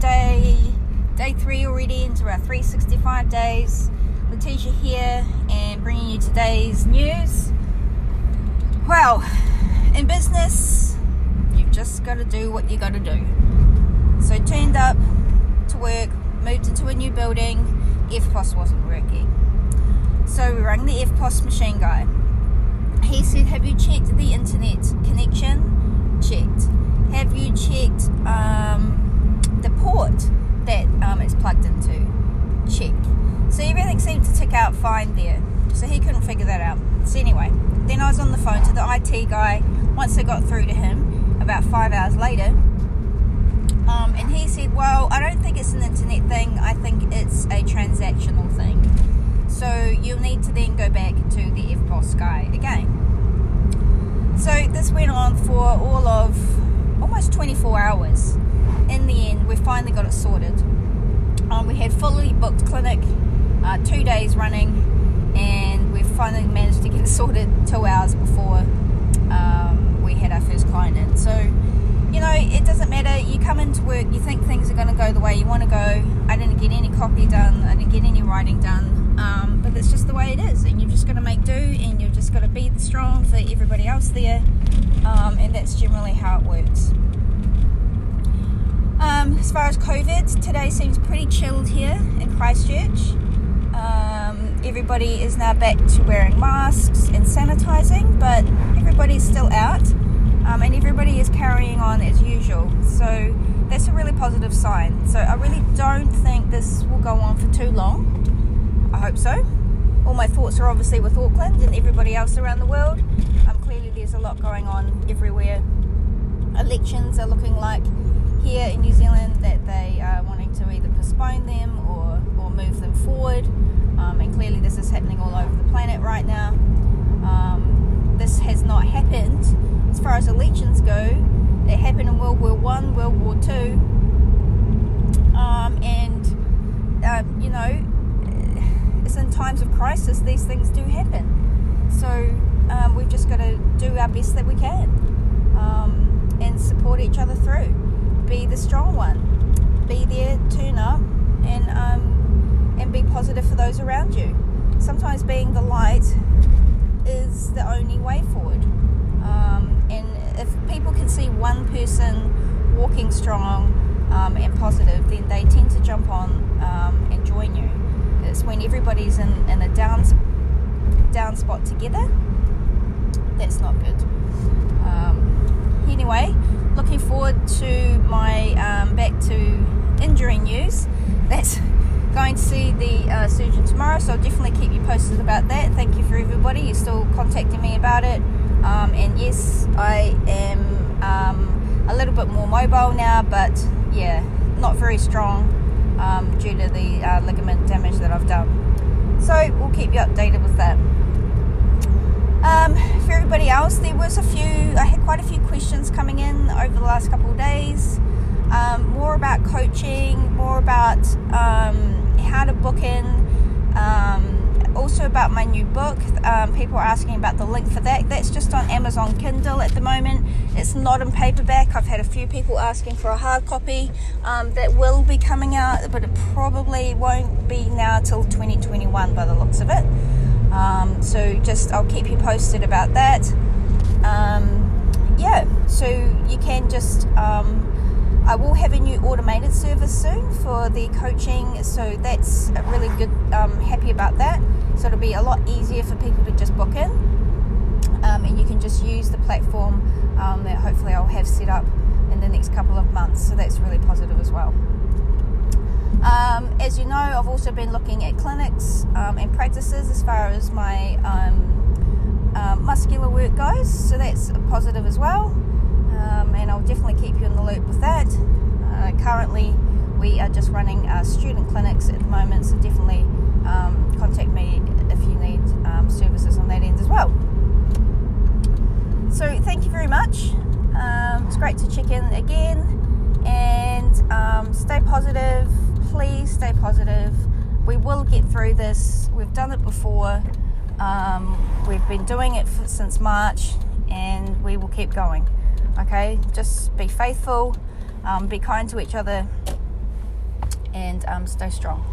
day, day three already into our 365 days. Letitia here and bringing you today's news. Well, in business, you've just got to do what you got to do. So, turned up to work, moved into a new building, EFTPOS wasn't working. So, we rang the EFTPOS machine guy. He said, Have you checked the internet connection? Checked. Have you checked um, the port that um, it's plugged into? Check. So everything seemed to tick out fine there. So he couldn't figure that out. So anyway, then I was on the phone to the IT guy once I got through to him about five hours later. Um, and he said, Well, I don't think it's an internet thing, I think it's a transactional thing. So you'll need to then go back to the EFTPOS guy again. So this went on for all of almost 24 hours. The end, we finally got it sorted. Um, we had fully booked clinic, uh, two days running, and we finally managed to get it sorted two hours before um, we had our first client in. So, you know, it doesn't matter. You come into work, you think things are going to go the way you want to go. I didn't get any copy done, I didn't get any writing done, um, but that's just the way it is, and you've just got to make do, and you've just got to be strong for everybody else there, um, and that's generally how it works. Um, as far as COVID, today seems pretty chilled here in Christchurch. Um, everybody is now back to wearing masks and sanitizing, but everybody's still out um, and everybody is carrying on as usual. So that's a really positive sign. So I really don't think this will go on for too long. I hope so. All my thoughts are obviously with Auckland and everybody else around the world. Um, clearly, there's a lot going on everywhere. Elections are looking like here in New Zealand that they are wanting to either postpone them or, or move them forward. Um, and clearly, this is happening all over the planet right now. Um, this has not happened as far as elections go. It happened in World War One, World War Two, um, and uh, you know, it's in times of crisis these things do happen. So um, we've just got to do our best that we can um, and support each other through be the strong one. Be there, turn up, and um, and be positive for those around you. Sometimes being the light is the only way forward. Um, and if people can see one person walking strong um, and positive, then they tend to jump on um, and join you. It's when everybody's in, in a down down spot together. That's not good. Anyway looking forward to my um, back to injury news. That's going to see the uh, surgeon tomorrow, so I'll definitely keep you posted about that. Thank you for everybody. You're still contacting me about it. Um, and yes, I am um, a little bit more mobile now, but yeah, not very strong um, due to the uh, ligament damage that I've done. So we'll keep you updated with that. Else, there was a few, I had quite a few questions coming in over the last couple of days. Um, more about coaching, more about um, how to book in, um, also about my new book. Um, people are asking about the link for that. That's just on Amazon Kindle at the moment. It's not in paperback. I've had a few people asking for a hard copy um, that will be coming out, but it probably won't be now till 2021 by the looks of it. Um, so just I'll keep you posted about that. Um, yeah, so you can just um, I will have a new automated service soon for the coaching, so that's really good. Um, happy about that. So it'll be a lot easier for people to just book in, um, and you can just use the platform um, that hopefully I'll have set up in the next couple of months. So that's really positive as well. Um, as you know, I've also been looking at clinics um, and practices as far as my um, work goes, so that's positive as well. Um, and I'll definitely keep you in the loop with that. Uh, currently, we are just running uh, student clinics at the moment, so definitely um, contact me if you need um, services on that end as well. So, thank you very much. it's great to check in again and stay positive please stay positive. We will get through this. We've done it before. Um, we've been doing it for, since March, and we will keep going. Okay, just be faithful, um, be kind to each other, and um, stay strong.